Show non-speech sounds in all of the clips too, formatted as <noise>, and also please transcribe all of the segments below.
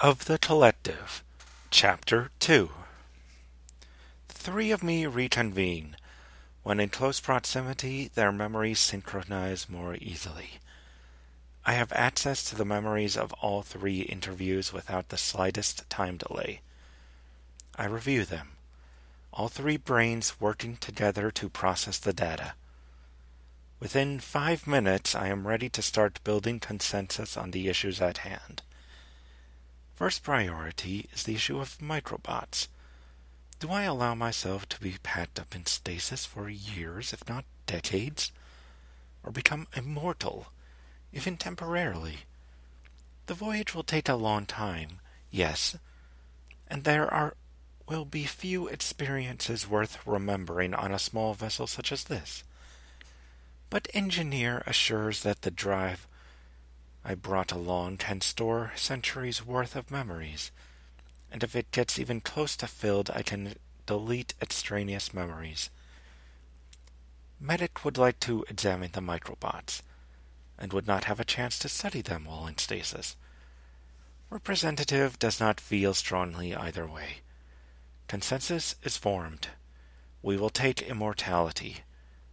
of the Collective, Chapter 2 The three of me reconvene. When in close proximity, their memories synchronize more easily. I have access to the memories of all three interviews without the slightest time delay. I review them, all three brains working together to process the data. Within five minutes, I am ready to start building consensus on the issues at hand. First priority is the issue of microbots. Do I allow myself to be packed up in stasis for years, if not decades? Or become immortal, even temporarily? The voyage will take a long time, yes, and there are will be few experiences worth remembering on a small vessel such as this. But Engineer assures that the drive I brought along can store centuries worth of memories, and if it gets even close to filled, I can delete extraneous memories. Medic would like to examine the microbots, and would not have a chance to study them while in stasis. Representative does not feel strongly either way. Consensus is formed. We will take immortality.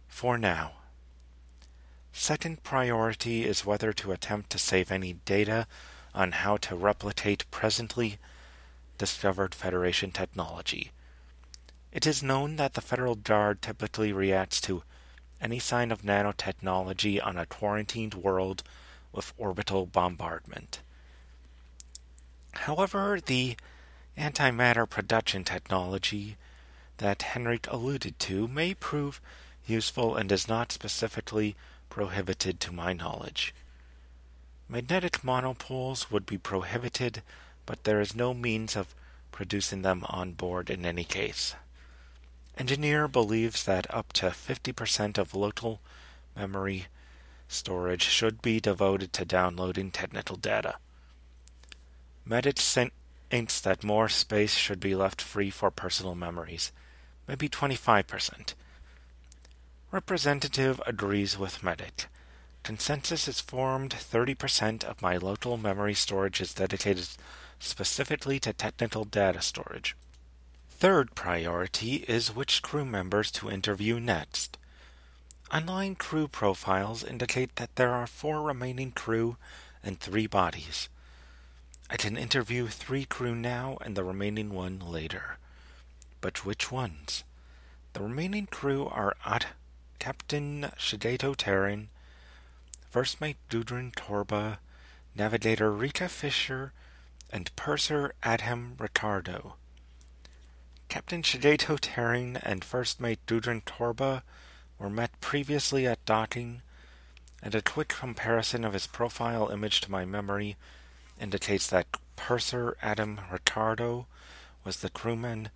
For now. Second priority is whether to attempt to save any data on how to replicate presently discovered Federation technology. It is known that the Federal Guard typically reacts to any sign of nanotechnology on a quarantined world with orbital bombardment. However, the antimatter production technology that Henrik alluded to may prove useful and is not specifically prohibited to my knowledge. Magnetic monopoles would be prohibited, but there is no means of producing them on board in any case. Engineer believes that up to 50% of local memory storage should be devoted to downloading technical data. Medic thinks that more space should be left free for personal memories, maybe 25%. Representative agrees with Medic. Consensus is formed 30% of my local memory storage is dedicated specifically to technical data storage. Third priority is which crew members to interview next. Online crew profiles indicate that there are four remaining crew and three bodies. I can interview three crew now and the remaining one later. But which ones? The remaining crew are Ad Captain Shigeto Terran, First Mate Gudrun Torba, Navigator Rika Fisher, and Purser Adhem Ricardo. Captain Shigeto Terran and First Mate Gudrun Torba were met previously at docking, and a quick comparison of his profile image to my memory indicates that Purser Adam Ricardo was the crewman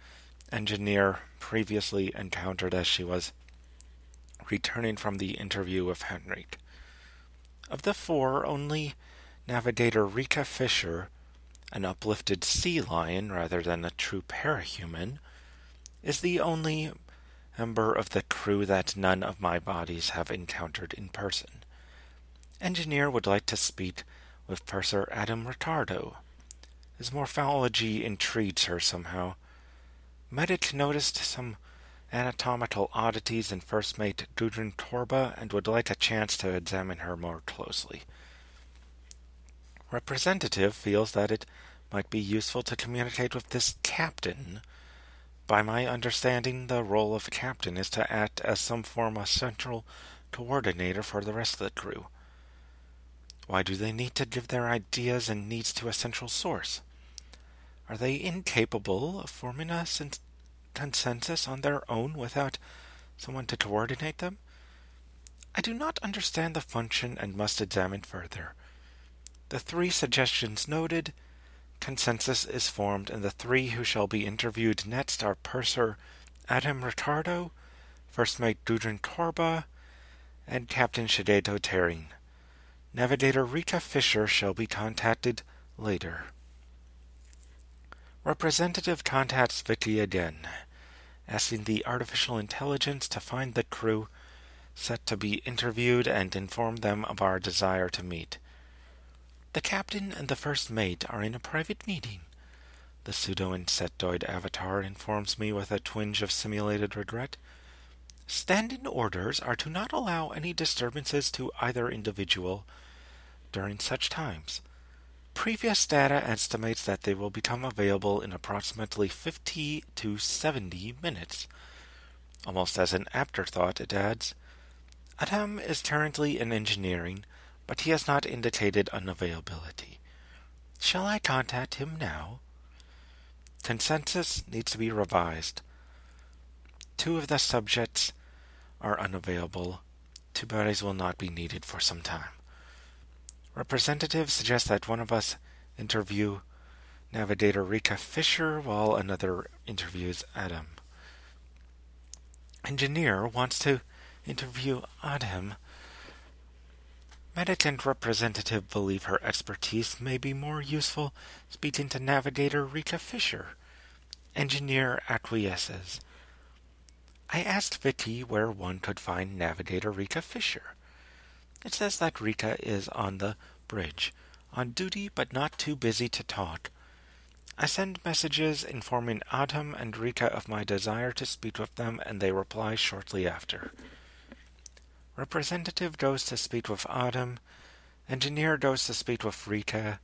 engineer previously encountered as she was returning from the interview with Henrik. Of the four, only Navigator Rika Fisher, an uplifted sea lion rather than a true parahuman, is the only member of the crew that none of my bodies have encountered in person. Engineer would like to speak with Purser Adam Ricardo. His morphology intrigues her somehow. Medic noticed some anatomical oddities in first mate Gudrun Torba and would like a chance to examine her more closely. Representative feels that it might be useful to communicate with this captain. By my understanding, the role of captain is to act as some form of central coordinator for the rest of the crew. Why do they need to give their ideas and needs to a central source? Are they incapable of forming a consensus on their own without someone to coordinate them? I do not understand the function and must examine further. The three suggestions noted, consensus is formed, and the three who shall be interviewed next are Purser Adam Ricardo, First Mate Gudrun Torba, and Captain Shigeto Terran. Navigator Rita Fisher shall be contacted later. Representative contacts Vicky again, asking the artificial intelligence to find the crew set to be interviewed and inform them of our desire to meet. The captain and the first mate are in a private meeting. The pseudo-insectoid avatar informs me with a twinge of simulated regret. Standing orders are to not allow any disturbances to either individual during such times. Previous data estimates that they will become available in approximately 50 to 70 minutes. Almost as an afterthought, it adds, Adam is currently in engineering, but he has not indicated unavailability. Shall I contact him now? Consensus needs to be revised. Two of the subjects are unavailable. Two bodies will not be needed for some time. Representatives suggests that one of us interview navigator Rika Fisher while another interviews Adam. Engineer wants to interview Adam. Medic and representative believe her expertise may be more useful speaking to navigator Rika Fisher. Engineer acquiesces. I asked Vicky where one could find navigator Rika Fisher. It says that Rika is on the bridge, on duty but not too busy to talk. I send messages informing Adam and Rika of my desire to speak with them, and they reply shortly after. Representative goes to speak with Adam. Engineer goes to speak with Rika.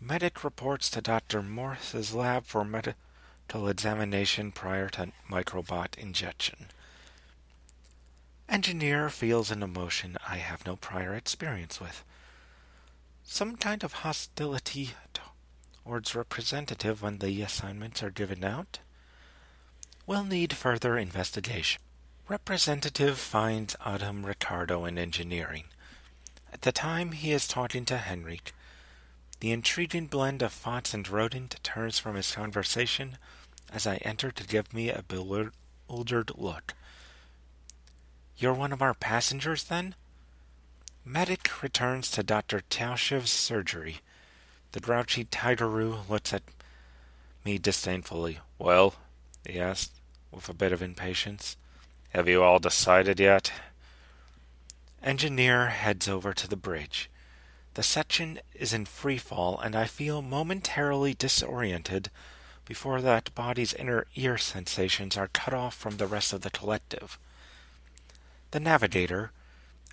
Medic reports to Dr. Morse's lab for medical examination prior to microbot injection. Engineer feels an emotion I have no prior experience with. Some kind of hostility towards representative when the assignments are given out. Will need further investigation. Representative finds Adam Ricardo in engineering. At the time he is talking to Henrik, the intriguing blend of Fox and rodent turns from his conversation as I enter to give me a bewildered look. You're one of our passengers, then? Medic returns to Dr. Taushev's surgery. The grouchy Tigeroo looks at me disdainfully. Well, he asked, with a bit of impatience. Have you all decided yet? Engineer heads over to the bridge. The section is in free fall, and I feel momentarily disoriented before that body's inner ear sensations are cut off from the rest of the collective. The navigator,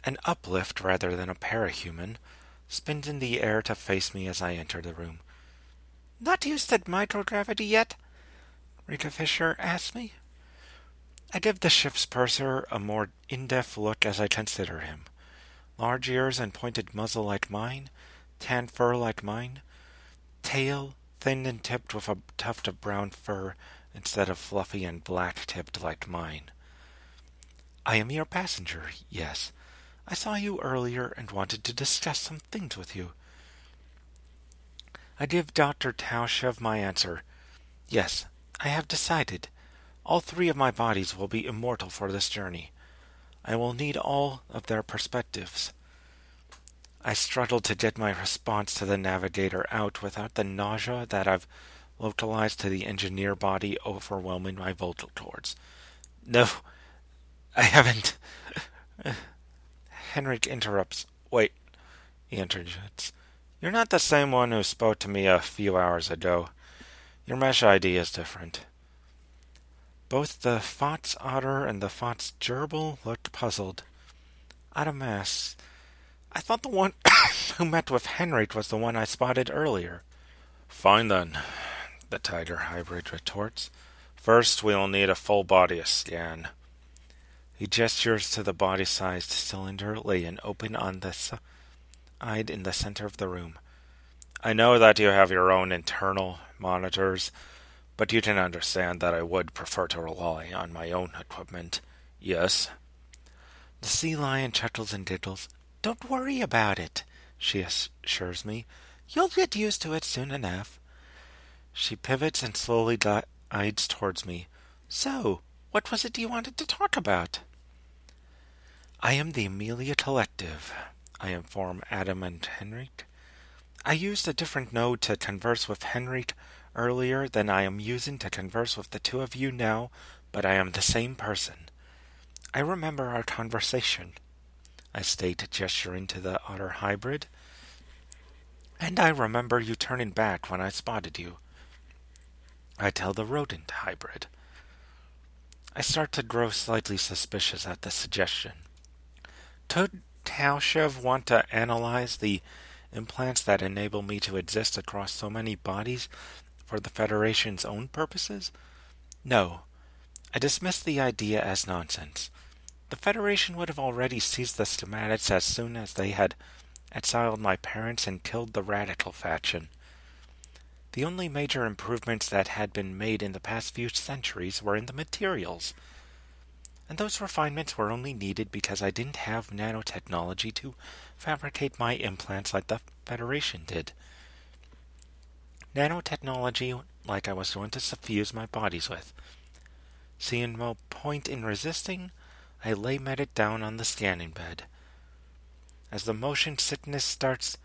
an uplift rather than a parahuman, spins in the air to face me as I enter the room. Not used to microgravity yet? Rita Fisher asks me. I give the ship's purser a more in-depth look as I consider him. Large ears and pointed muzzle like mine, tan fur like mine, tail thin and tipped with a tuft of brown fur instead of fluffy and black-tipped like mine. I am your passenger, yes. I saw you earlier and wanted to discuss some things with you. I give Dr. Taushev my answer. Yes, I have decided. All three of my bodies will be immortal for this journey. I will need all of their perspectives. I struggled to get my response to the navigator out without the nausea that I've localized to the engineer body overwhelming my vocal cords. No, I haven't. Henrik interrupts. Wait, he interjects. You're not the same one who spoke to me a few hours ago. Your mesh ID is different. Both the Fox Otter and the Fox Gerbil looked puzzled. Adam asks, I thought the one <coughs> who met with Henrik was the one I spotted earlier. Fine then, the Tiger hybrid retorts. First, we'll need a full body scan. He gestures to the body-sized cylinder laying open on the side in the center of the room. I know that you have your own internal monitors, but you can understand that I would prefer to rely on my own equipment. Yes? The sea lion chuckles and giggles. Don't worry about it, she assures me. You'll get used to it soon enough. She pivots and slowly glides towards me. So, what was it you wanted to talk about? I am the Emilia Collective, I inform Adam and Henrik. I used a different node to converse with Henrik earlier than I am using to converse with the two of you now, but I am the same person. I remember our conversation. I state, gesturing to the otter hybrid. And I remember you turning back when I spotted you. I tell the rodent hybrid. I start to grow slightly suspicious at the suggestion. Could Taushev want to analyze the implants that enable me to exist across so many bodies for the Federation's own purposes? No. I dismiss the idea as nonsense. The Federation would have already seized the schematics as soon as they had exiled my parents and killed the radical faction. The only major improvements that had been made in the past few centuries were in the materials. And those refinements were only needed because I didn't have nanotechnology to fabricate my implants like the Federation did. Nanotechnology like I was going to suffuse my bodies with. Seeing no point in resisting, I lay Medic down on the scanning bed. As the motion sickness starts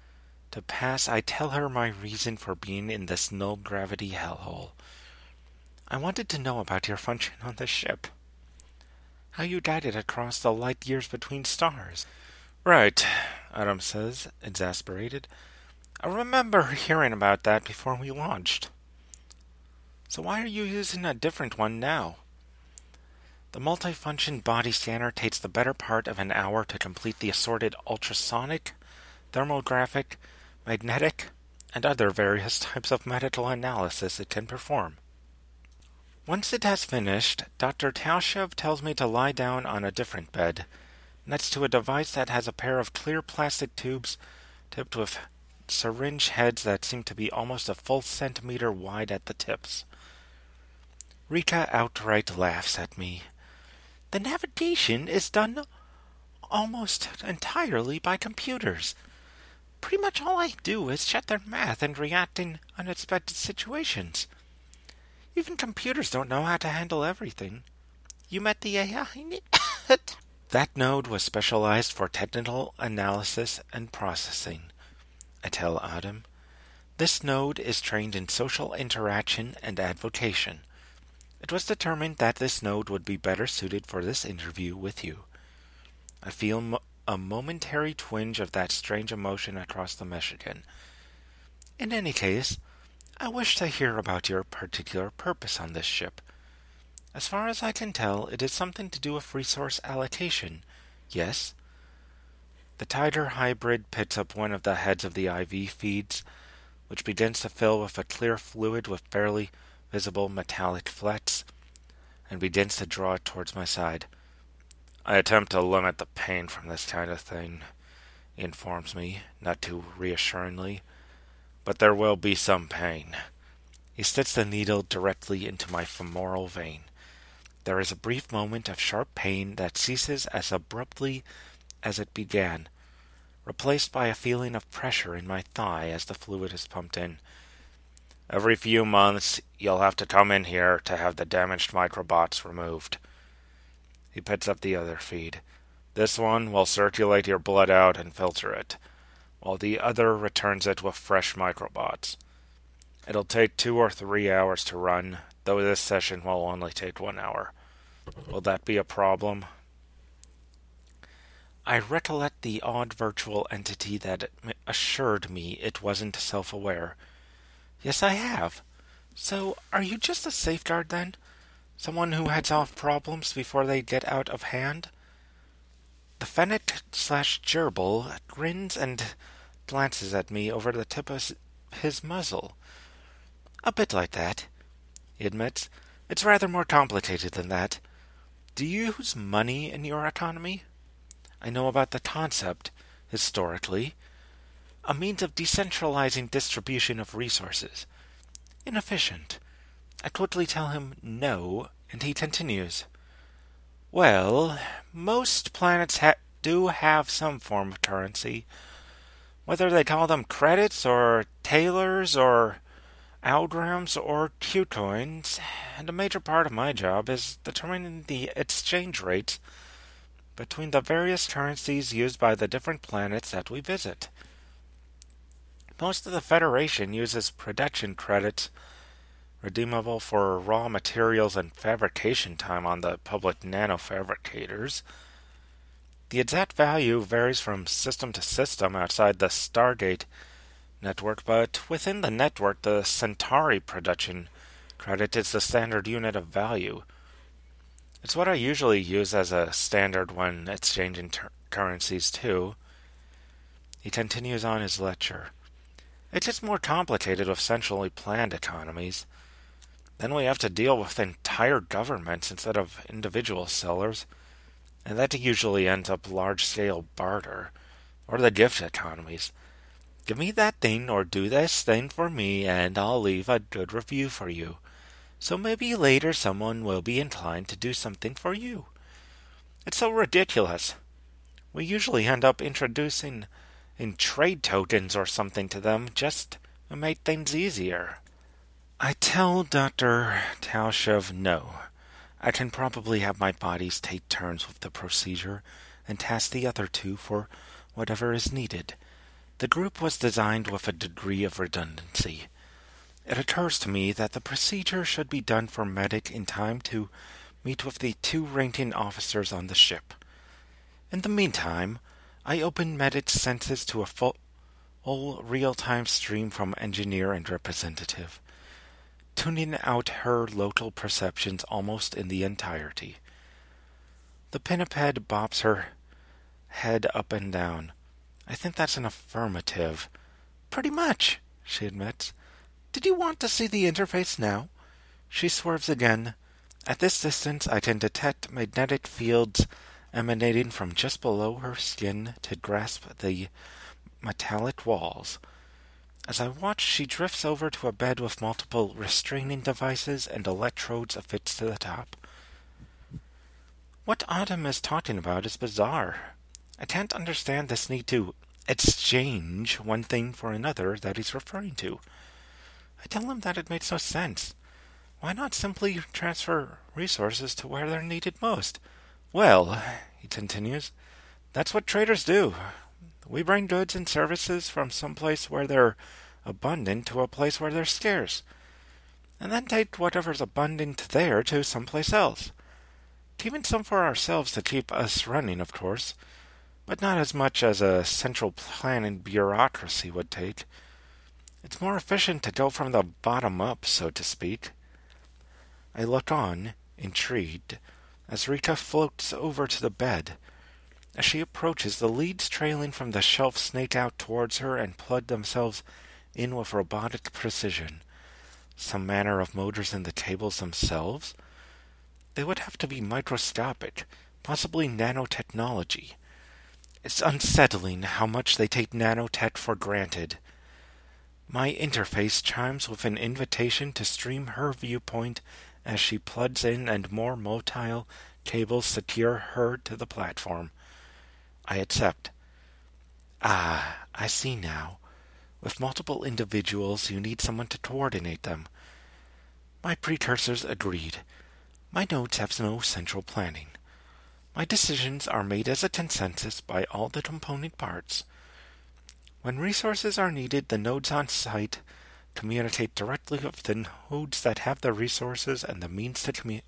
to pass, I tell her my reason for being in this null gravity hellhole. I wanted to know about your function on the ship. How you guided across the light years between stars. Right, Adam says, exasperated. I remember hearing about that before we launched. So why are you using a different one now? The multifunction body scanner takes the better part of an hour to complete the assorted ultrasonic, thermographic, magnetic, and other various types of medical analysis it can perform. Once it has finished, Dr. Taushev tells me to lie down on a different bed, next to a device that has a pair of clear plastic tubes tipped with syringe heads that seem to be almost a full centimeter wide at the tips. Rika outright laughs at me. The navigation is done almost entirely by computers. Pretty much all I do is check their math and react in unexpected situations. Even computers don't know how to handle everything. You met the AI? <laughs> that node was specialized for technical analysis and processing. I tell Adam. This node is trained in social interaction and advocation. It was determined that this node would be better suited for this interview with you. I feel mo- a momentary twinge of that strange emotion across the Michigan. In any case, I wish to hear about your particular purpose on this ship. As far as I can tell, it is something to do with resource allocation. Yes? The Tiger hybrid picks up one of the heads of the IV feeds, which begins to fill with a clear fluid with barely visible metallic flecks, and begins to draw it towards my side. I attempt to limit the pain from this kind of thing, informs me, not too reassuringly, but there will be some pain. He sticks the needle directly into my femoral vein. There is a brief moment of sharp pain that ceases as abruptly as it began, replaced by a feeling of pressure in my thigh as the fluid is pumped in. Every few months, you'll have to come in here to have the damaged microbots removed. He picks up the other feed. This one will circulate your blood out and filter it, while the other returns it with fresh microbots. It'll take two or three hours to run, though this session will only take one hour. Will that be a problem? I recollect the odd virtual entity that assured me it wasn't self aware Yes, I have. So, are you just a safeguard then? Someone who heads off problems before they get out of hand? The Fennec slash gerbil grins and glances at me over the tip of his muzzle. A bit like that, he admits. It's rather more complicated than that. Do you use money in your economy? I know about the concept, historically, a means of decentralizing distribution of resources. Inefficient. I quickly tell him no, and he continues. Well, most planets ha- do have some form of currency. Whether they call them credits or tailors or algrams or Qcoins, and a major part of my job is determining the exchange rates between the various currencies used by the different planets that we visit. Most of the Federation uses production credits redeemable for raw materials and fabrication time on the public nanofabricators. The exact value varies from system to system outside the Stargate network, but within the network, the Centauri production credit is the standard unit of value. It's what I usually use as a standard when exchanging ter- currencies, too. He continues on his lecture. It's just more complicated with centrally planned economies. Then we have to deal with entire governments instead of individual sellers, and that usually ends up large scale barter, or the gift economies. Give me that thing or do this thing for me, and I'll leave a good review for you. So maybe later someone will be inclined to do something for you. It's so ridiculous. We usually end up introducing in trade tokens or something to them just to make things easier. I tell Dr. Taushev no. I can probably have my bodies take turns with the procedure and task the other two for whatever is needed. The group was designed with a degree of redundancy. It occurs to me that the procedure should be done for Medic in time to meet with the two ranking officers on the ship. In the meantime, I open Medic's senses to a full, real-time stream from engineer and representative tuning out her local perceptions almost in the entirety. The pinniped bops her head up and down. I think that's an affirmative. Pretty much, she admits. Did you want to see the interface now? She swerves again. At this distance, I can detect magnetic fields emanating from just below her skin to grasp the metallic walls. As I watch, she drifts over to a bed with multiple restraining devices and electrodes affixed to the top. What Adam is talking about is bizarre. I can't understand this need to exchange one thing for another that he's referring to. I tell him that it makes no sense. Why not simply transfer resources to where they're needed most? Well, he continues, that's what traders do. We bring goods and services from some place where they're abundant to a place where they're scarce, and then take whatever's abundant there to some place else. Even some for ourselves to keep us running, of course, but not as much as a central planning bureaucracy would take. It's more efficient to go from the bottom up, so to speak. I look on, intrigued, as Rita floats over to the bed as she approaches, the leads trailing from the shelf snake out towards her and plug themselves in with robotic precision. Some manner of motors in the tables themselves? They would have to be microscopic, possibly nanotechnology. It's unsettling how much they take nanotech for granted. My interface chimes with an invitation to stream her viewpoint as she plugs in and more motile cables secure her to the platform. I accept. Ah, I see now. With multiple individuals, you need someone to coordinate them. My precursors agreed. My nodes have no central planning. My decisions are made as a consensus by all the component parts. When resources are needed, the nodes on site communicate directly with the nodes that have the resources and the means to commu-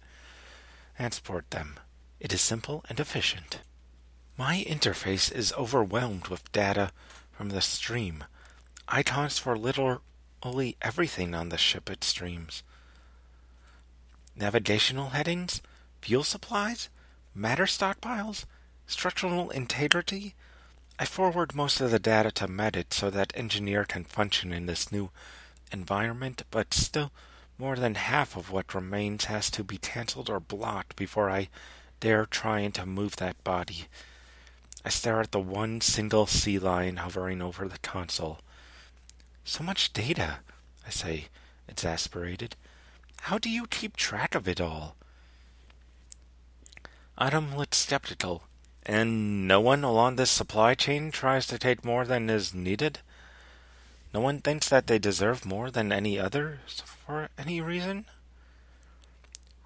transport them. It is simple and efficient. My interface is overwhelmed with data from the stream. Icons for literally everything on the ship it streams. Navigational headings, fuel supplies, matter stockpiles, structural integrity. I forward most of the data to Medic so that engineer can function in this new environment, but still more than half of what remains has to be cancelled or blocked before I dare trying to move that body. I stare at the one single sea lion hovering over the console. So much data, I say, exasperated. How do you keep track of it all? Adam looks skeptical. And no one along this supply chain tries to take more than is needed? No one thinks that they deserve more than any others for any reason?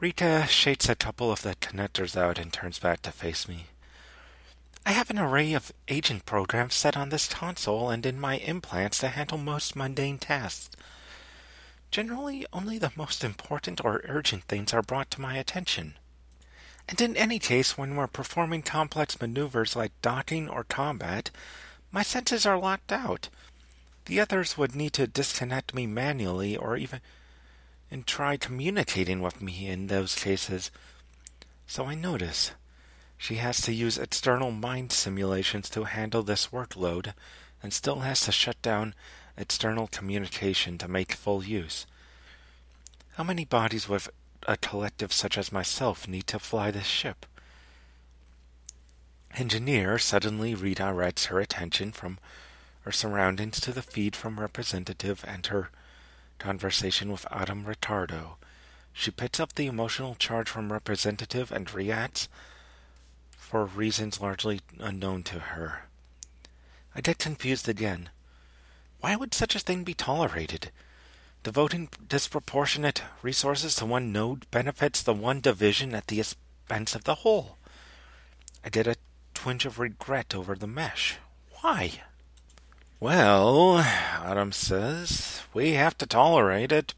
Rita shakes a couple of the connectors out and turns back to face me. I have an array of agent programs set on this console and in my implants to handle most mundane tasks. Generally, only the most important or urgent things are brought to my attention. And in any case, when we're performing complex maneuvers like docking or combat, my senses are locked out. The others would need to disconnect me manually or even and try communicating with me in those cases. So I notice she has to use external mind simulations to handle this workload and still has to shut down external communication to make full use. How many bodies would a collective such as myself need to fly this ship? Engineer suddenly redirects her attention from her surroundings to the feed from Representative and her conversation with Adam Ricardo. She picks up the emotional charge from Representative and reacts for reasons largely unknown to her. I get confused again. Why would such a thing be tolerated? Devoting disproportionate resources to one node benefits the one division at the expense of the whole. I get a twinge of regret over the mesh. Why? Well, Adam says, we have to tolerate it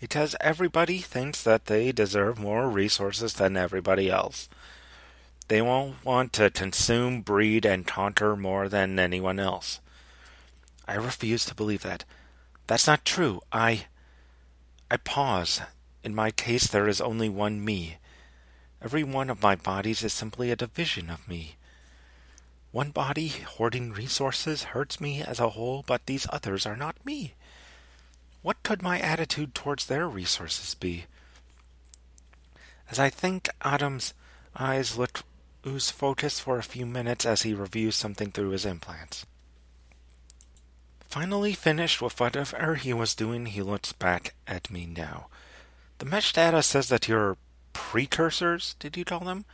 because everybody thinks that they deserve more resources than everybody else. They won't want to consume, breed, and conquer more than anyone else. I refuse to believe that. That's not true. I. I pause. In my case, there is only one me. Every one of my bodies is simply a division of me. One body hoarding resources hurts me as a whole, but these others are not me. What could my attitude towards their resources be? As I think, Adam's eyes lose focus for a few minutes as he reviews something through his implants. Finally finished with whatever he was doing, he looks back at me now. The mesh data says that your precursors, did you call them,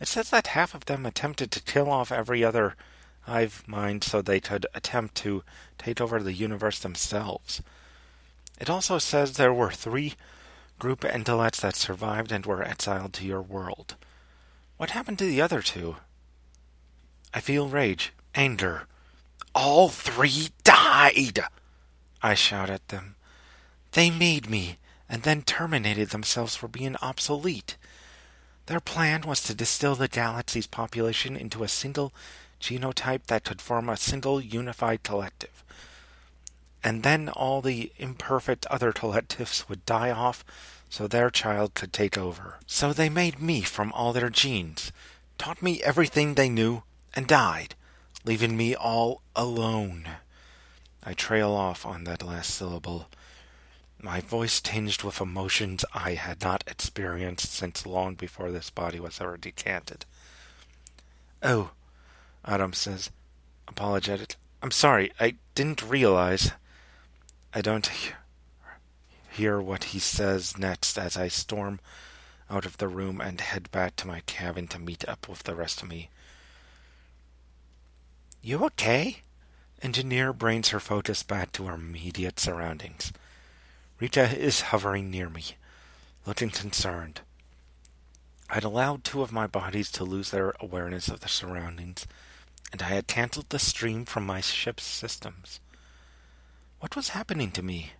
it says that half of them attempted to kill off every other hive mind so they could attempt to take over the universe themselves. It also says there were three group intellects that survived and were exiled to your world. What happened to the other two? I feel rage, anger. All three died! I shout at them. They made me, and then terminated themselves for being obsolete. Their plan was to distill the galaxy's population into a single genotype that could form a single unified collective. And then all the imperfect other <laughs> collectives would die off so their child could take over. So they made me from all their genes, taught me everything they knew, and died, leaving me all alone. I trail off on that last syllable my voice tinged with emotions I had not experienced since long before this body was ever decanted. Oh, Adam says, apologetic. I'm sorry, I didn't realize. I don't hear what he says next as I storm out of the room and head back to my cabin to meet up with the rest of me. You okay? Engineer brings her focus back to her immediate surroundings. Rita is hovering near me, looking concerned. I'd allowed two of my bodies to lose their awareness of the surroundings, and I had cancelled the stream from my ship's systems. What was happening to me?